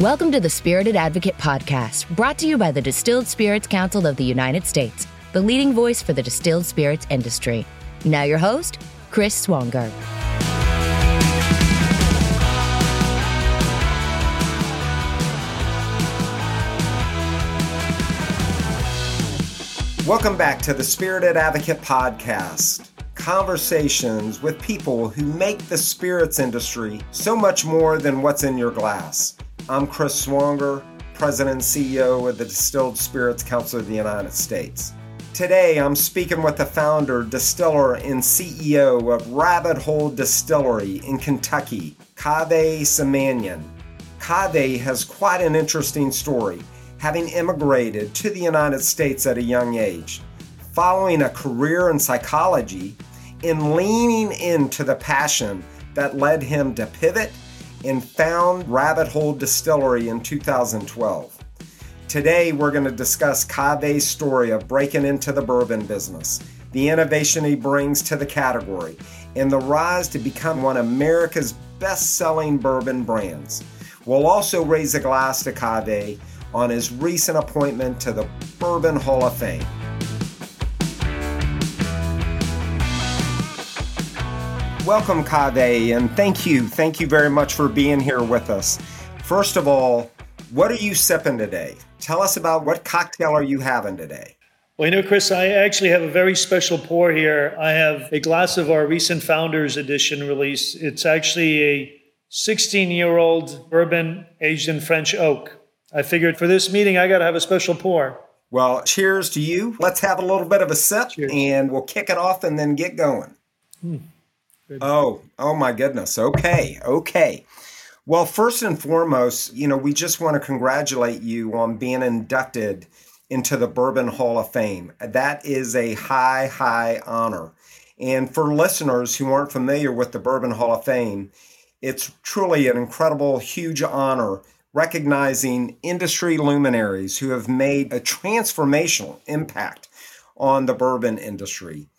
Welcome to the Spirited Advocate Podcast, brought to you by the Distilled Spirits Council of the United States, the leading voice for the distilled spirits industry. Now, your host, Chris Swonger. Welcome back to the Spirited Advocate Podcast. Conversations with people who make the spirits industry so much more than what's in your glass. I'm Chris Swonger, President and CEO of the Distilled Spirits Council of the United States. Today, I'm speaking with the founder, distiller, and CEO of Rabbit Hole Distillery in Kentucky, Kaveh Zamanian. Kaveh has quite an interesting story, having immigrated to the United States at a young age. Following a career in psychology and leaning into the passion that led him to pivot and found Rabbit Hole Distillery in 2012. Today, we're going to discuss Kaveh's story of breaking into the bourbon business, the innovation he brings to the category, and the rise to become one of America's best selling bourbon brands. We'll also raise a glass to Kaveh on his recent appointment to the Bourbon Hall of Fame. Welcome, Kaveh, and thank you. Thank you very much for being here with us. First of all, what are you sipping today? Tell us about what cocktail are you having today? Well, you know, Chris, I actually have a very special pour here. I have a glass of our recent Founders Edition release. It's actually a 16 year old bourbon aged in French oak. I figured for this meeting, I got to have a special pour. Well, cheers to you. Let's have a little bit of a sip cheers. and we'll kick it off and then get going. Hmm. Oh, oh my goodness. Okay, okay. Well, first and foremost, you know, we just want to congratulate you on being inducted into the Bourbon Hall of Fame. That is a high, high honor. And for listeners who aren't familiar with the Bourbon Hall of Fame, it's truly an incredible, huge honor recognizing industry luminaries who have made a transformational impact on the bourbon industry.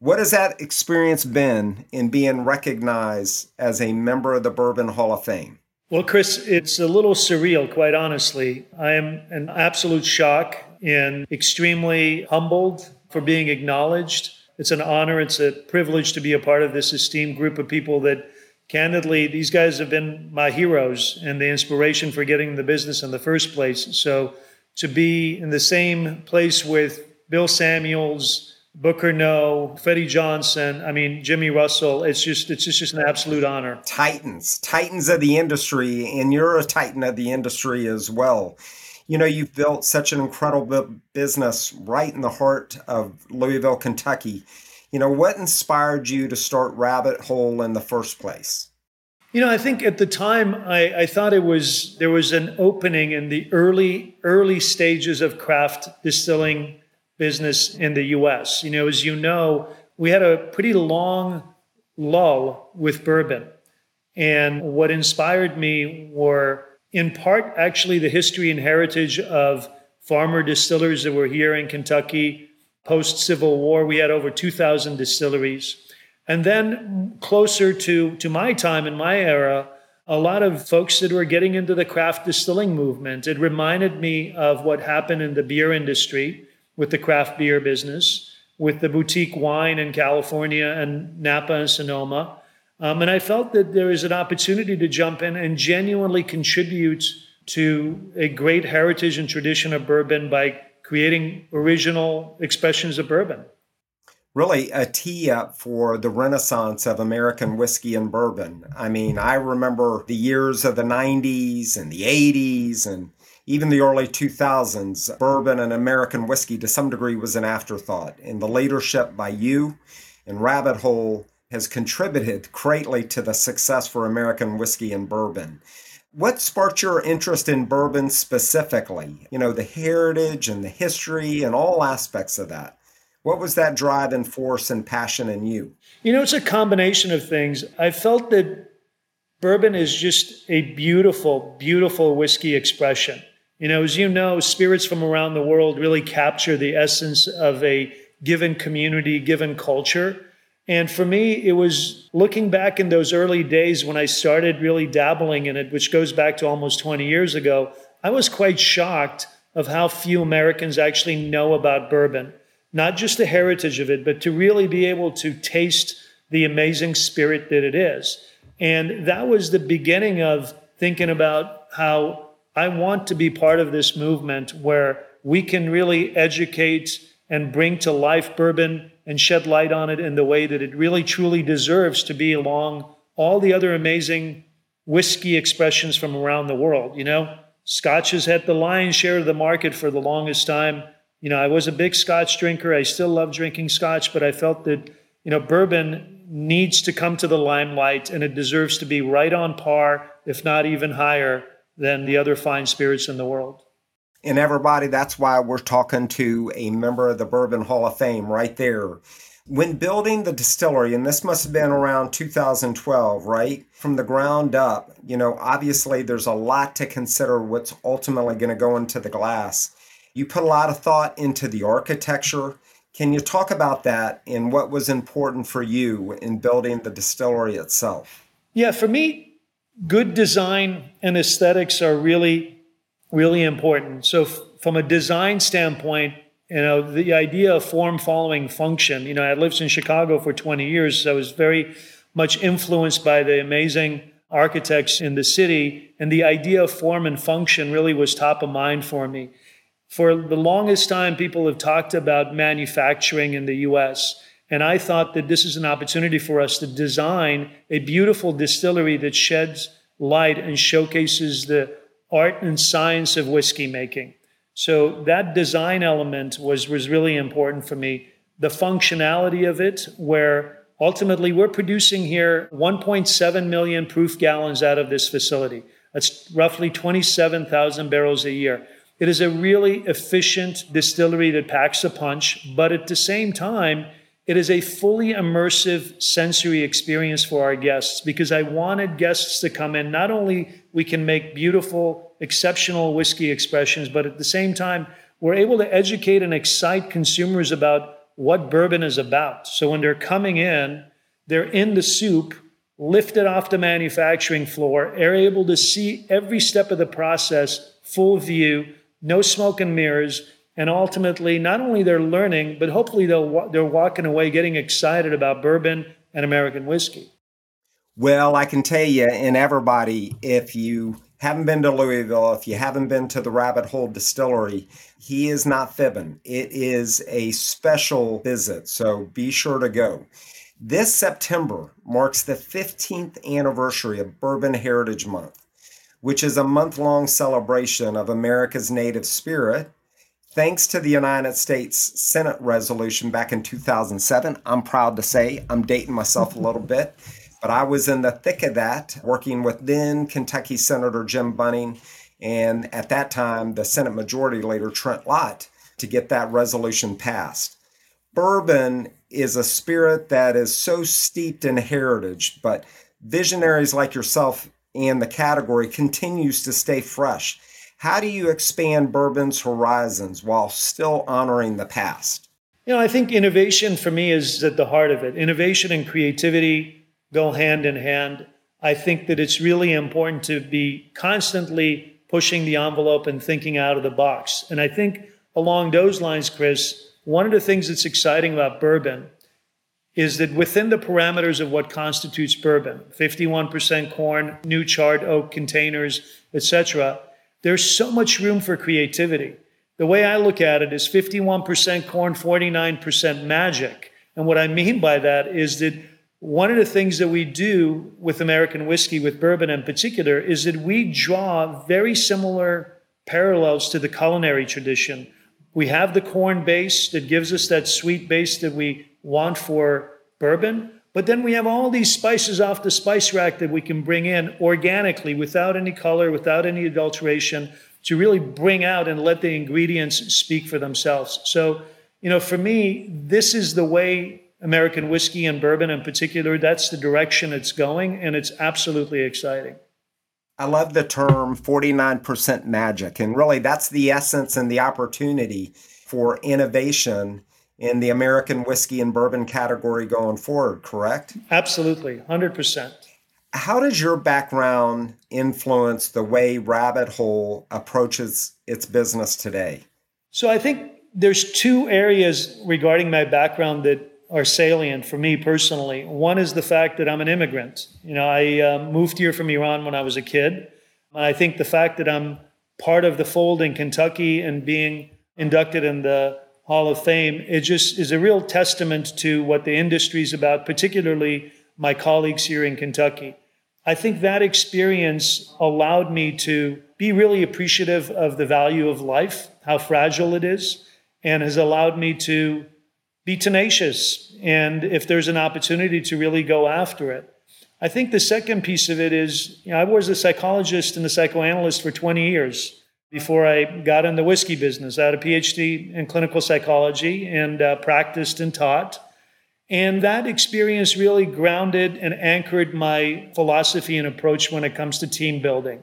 What has that experience been in being recognized as a member of the Bourbon Hall of Fame? Well, Chris, it's a little surreal, quite honestly. I am in absolute shock and extremely humbled for being acknowledged. It's an honor, it's a privilege to be a part of this esteemed group of people that, candidly, these guys have been my heroes and the inspiration for getting the business in the first place. So to be in the same place with Bill Samuels, Booker Noe, Freddie Johnson, I mean Jimmy Russell. It's just it's just, just an absolute honor. Titans, titans of the industry, and you're a titan of the industry as well. You know, you've built such an incredible business right in the heart of Louisville, Kentucky. You know, what inspired you to start Rabbit Hole in the first place? You know, I think at the time I, I thought it was there was an opening in the early early stages of craft distilling business in the US. You know, as you know, we had a pretty long lull with bourbon. And what inspired me were, in part, actually the history and heritage of farmer distillers that were here in Kentucky post Civil War. We had over 2,000 distilleries. And then closer to, to my time in my era, a lot of folks that were getting into the craft distilling movement. It reminded me of what happened in the beer industry with the craft beer business, with the boutique wine in California and Napa and Sonoma. Um, and I felt that there is an opportunity to jump in and genuinely contribute to a great heritage and tradition of bourbon by creating original expressions of bourbon. Really, a tee up for the renaissance of American whiskey and bourbon. I mean, I remember the years of the 90s and the 80s and even the early 2000s, bourbon and American whiskey to some degree was an afterthought. And the leadership by you and Rabbit Hole has contributed greatly to the success for American whiskey and bourbon. What sparked your interest in bourbon specifically? You know, the heritage and the history and all aspects of that. What was that driving force and passion in you? You know, it's a combination of things. I felt that bourbon is just a beautiful, beautiful whiskey expression. You know, as you know, spirits from around the world really capture the essence of a given community, given culture. And for me, it was looking back in those early days when I started really dabbling in it, which goes back to almost 20 years ago. I was quite shocked of how few Americans actually know about bourbon, not just the heritage of it, but to really be able to taste the amazing spirit that it is. And that was the beginning of thinking about how I want to be part of this movement where we can really educate and bring to life bourbon and shed light on it in the way that it really truly deserves to be along all the other amazing whiskey expressions from around the world. You know, Scotch has had the lion's share of the market for the longest time. You know, I was a big Scotch drinker. I still love drinking Scotch, but I felt that, you know, bourbon needs to come to the limelight and it deserves to be right on par, if not even higher, than the other fine spirits in the world. And everybody, that's why we're talking to a member of the Bourbon Hall of Fame right there. When building the distillery, and this must have been around 2012, right? From the ground up, you know, obviously there's a lot to consider what's ultimately going to go into the glass. You put a lot of thought into the architecture. Can you talk about that and what was important for you in building the distillery itself? Yeah, for me, good design and aesthetics are really, really important. So, f- from a design standpoint, you know, the idea of form following function, you know, I lived in Chicago for 20 years. So I was very much influenced by the amazing architects in the city. And the idea of form and function really was top of mind for me. For the longest time, people have talked about manufacturing in the US. And I thought that this is an opportunity for us to design a beautiful distillery that sheds light and showcases the art and science of whiskey making. So that design element was, was really important for me. The functionality of it, where ultimately we're producing here 1.7 million proof gallons out of this facility. That's roughly 27,000 barrels a year. It is a really efficient distillery that packs a punch, but at the same time, it is a fully immersive sensory experience for our guests because I wanted guests to come in. Not only we can make beautiful, exceptional whiskey expressions, but at the same time, we're able to educate and excite consumers about what bourbon is about. So when they're coming in, they're in the soup, lifted off the manufacturing floor, are able to see every step of the process, full view, no smoke and mirrors, and ultimately not only they're learning but hopefully they'll they're walking away getting excited about bourbon and american whiskey. Well i can tell you and everybody if you haven't been to louisville if you haven't been to the rabbit hole distillery he is not fibbing. It is a special visit so be sure to go. This september marks the 15th anniversary of bourbon heritage month which is a month-long celebration of america's native spirit Thanks to the United States Senate resolution back in 2007, I'm proud to say I'm dating myself a little bit, but I was in the thick of that, working with then Kentucky Senator Jim Bunning, and at that time, the Senate Majority Leader Trent Lott, to get that resolution passed. Bourbon is a spirit that is so steeped in heritage, but visionaries like yourself and the category continues to stay fresh how do you expand bourbon's horizons while still honoring the past? You know, I think innovation for me is at the heart of it. Innovation and creativity go hand in hand. I think that it's really important to be constantly pushing the envelope and thinking out of the box. And I think along those lines, Chris, one of the things that's exciting about bourbon is that within the parameters of what constitutes bourbon, 51% corn, new charred oak containers, etc., there's so much room for creativity. The way I look at it is 51% corn, 49% magic. And what I mean by that is that one of the things that we do with American whiskey, with bourbon in particular, is that we draw very similar parallels to the culinary tradition. We have the corn base that gives us that sweet base that we want for bourbon, but then we have all these spices off the spice rack that we can bring in organically without any color, without any adulteration, to really bring out and let the ingredients speak for themselves. So, you know, for me, this is the way American whiskey and bourbon in particular, that's the direction it's going, and it's absolutely exciting. I love the term 49% magic. And really, that's the essence and the opportunity for innovation in the American whiskey and bourbon category going forward, correct? Absolutely, 100%. How does your background influence the way Rabbit Hole approaches its business today? So I think there's two areas regarding my background that are salient for me personally. One is the fact that I'm an immigrant. You know, I uh, moved here from Iran when I was a kid. And I think the fact that I'm part of the fold in Kentucky and being inducted in the Hall of Fame, it just is a real testament to what the industry is about, particularly my colleagues here in Kentucky. I think that experience allowed me to be really appreciative of the value of life, how fragile it is, and has allowed me to be tenacious. And if there's an opportunity to really go after it. I think the second piece of it is you know, I was a psychologist and a psychoanalyst for 20 years before I got in the whiskey business. I had a PhD in clinical psychology and uh, practiced and taught. And that experience really grounded and anchored my philosophy and approach when it comes to team building.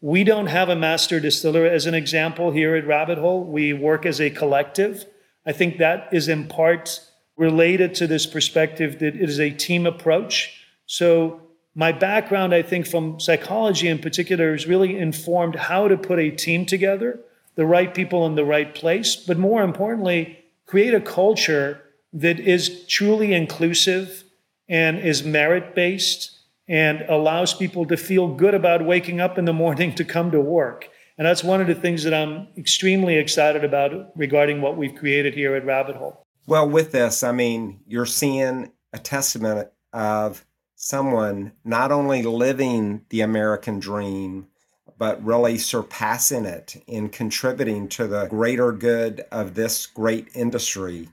We don't have a master distiller as an example here at Rabbit Hole. We work as a collective. I think that is in part related to this perspective that it is a team approach. So, my background, I think, from psychology in particular, is really informed how to put a team together, the right people in the right place, but more importantly, create a culture that is truly inclusive and is merit based and allows people to feel good about waking up in the morning to come to work. And that's one of the things that I'm extremely excited about regarding what we've created here at Rabbit Hole. Well, with this, I mean, you're seeing a testament of someone not only living the American dream, but really surpassing it in contributing to the greater good of this great industry.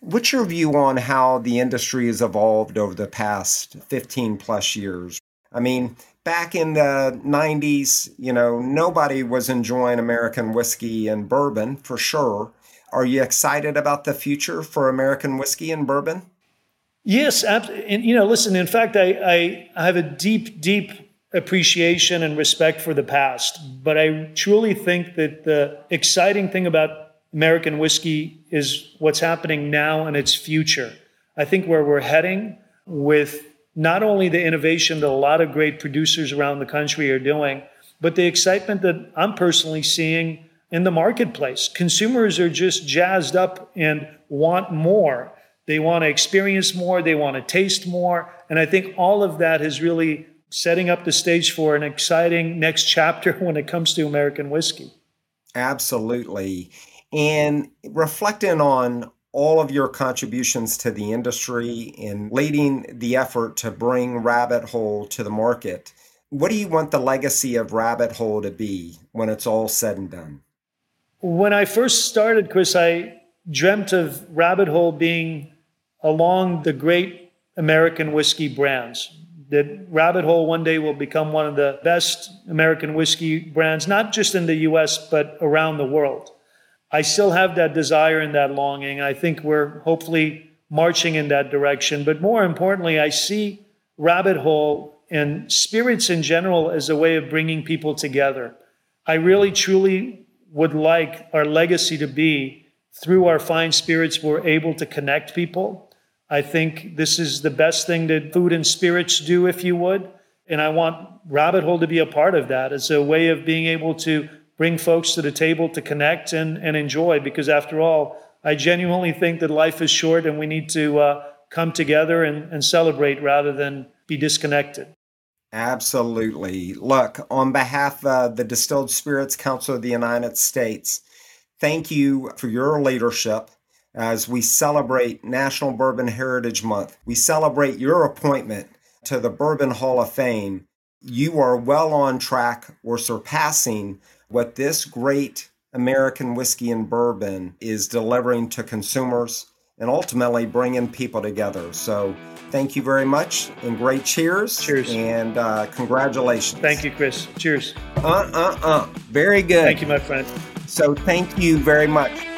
What's your view on how the industry has evolved over the past 15 plus years? I mean, back in the 90s, you know, nobody was enjoying American whiskey and bourbon for sure. Are you excited about the future for American whiskey and bourbon? Yes, and you know, listen. In fact, I, I have a deep, deep appreciation and respect for the past, but I truly think that the exciting thing about American whiskey is what's happening now and its future. I think where we're heading with not only the innovation that a lot of great producers around the country are doing, but the excitement that I'm personally seeing in the marketplace. Consumers are just jazzed up and want more. They want to experience more, they want to taste more. And I think all of that is really setting up the stage for an exciting next chapter when it comes to American whiskey. Absolutely and reflecting on all of your contributions to the industry and leading the effort to bring Rabbit Hole to the market. What do you want the legacy of Rabbit Hole to be when it's all said and done? When I first started, Chris, I dreamt of Rabbit Hole being along the great American whiskey brands. That Rabbit Hole one day will become one of the best American whiskey brands, not just in the US, but around the world. I still have that desire and that longing. I think we're hopefully marching in that direction. But more importantly, I see Rabbit Hole and spirits in general as a way of bringing people together. I really, truly would like our legacy to be through our fine spirits, we're able to connect people. I think this is the best thing that food and spirits do, if you would. And I want Rabbit Hole to be a part of that. as a way of being able to bring folks to the table to connect and, and enjoy because after all i genuinely think that life is short and we need to uh, come together and, and celebrate rather than be disconnected absolutely look on behalf of the distilled spirits council of the united states thank you for your leadership as we celebrate national bourbon heritage month we celebrate your appointment to the bourbon hall of fame you are well on track or surpassing what this great American whiskey and bourbon is delivering to consumers and ultimately bringing people together. So, thank you very much and great cheers. Cheers. And uh, congratulations. Thank you, Chris. Cheers. Uh uh uh. Very good. Thank you, my friend. So, thank you very much.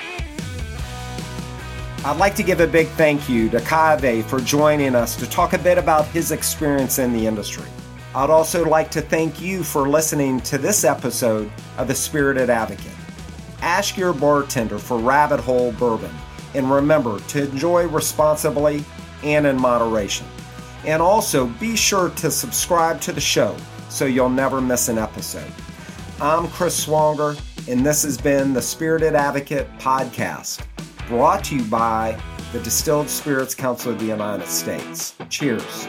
I'd like to give a big thank you to Kaveh for joining us to talk a bit about his experience in the industry. I'd also like to thank you for listening to this episode of The Spirited Advocate. Ask your bartender for Rabbit Hole Bourbon and remember to enjoy responsibly and in moderation. And also be sure to subscribe to the show so you'll never miss an episode. I'm Chris Swonger, and this has been the Spirited Advocate Podcast brought to you by the Distilled Spirits Council of the United States. Cheers.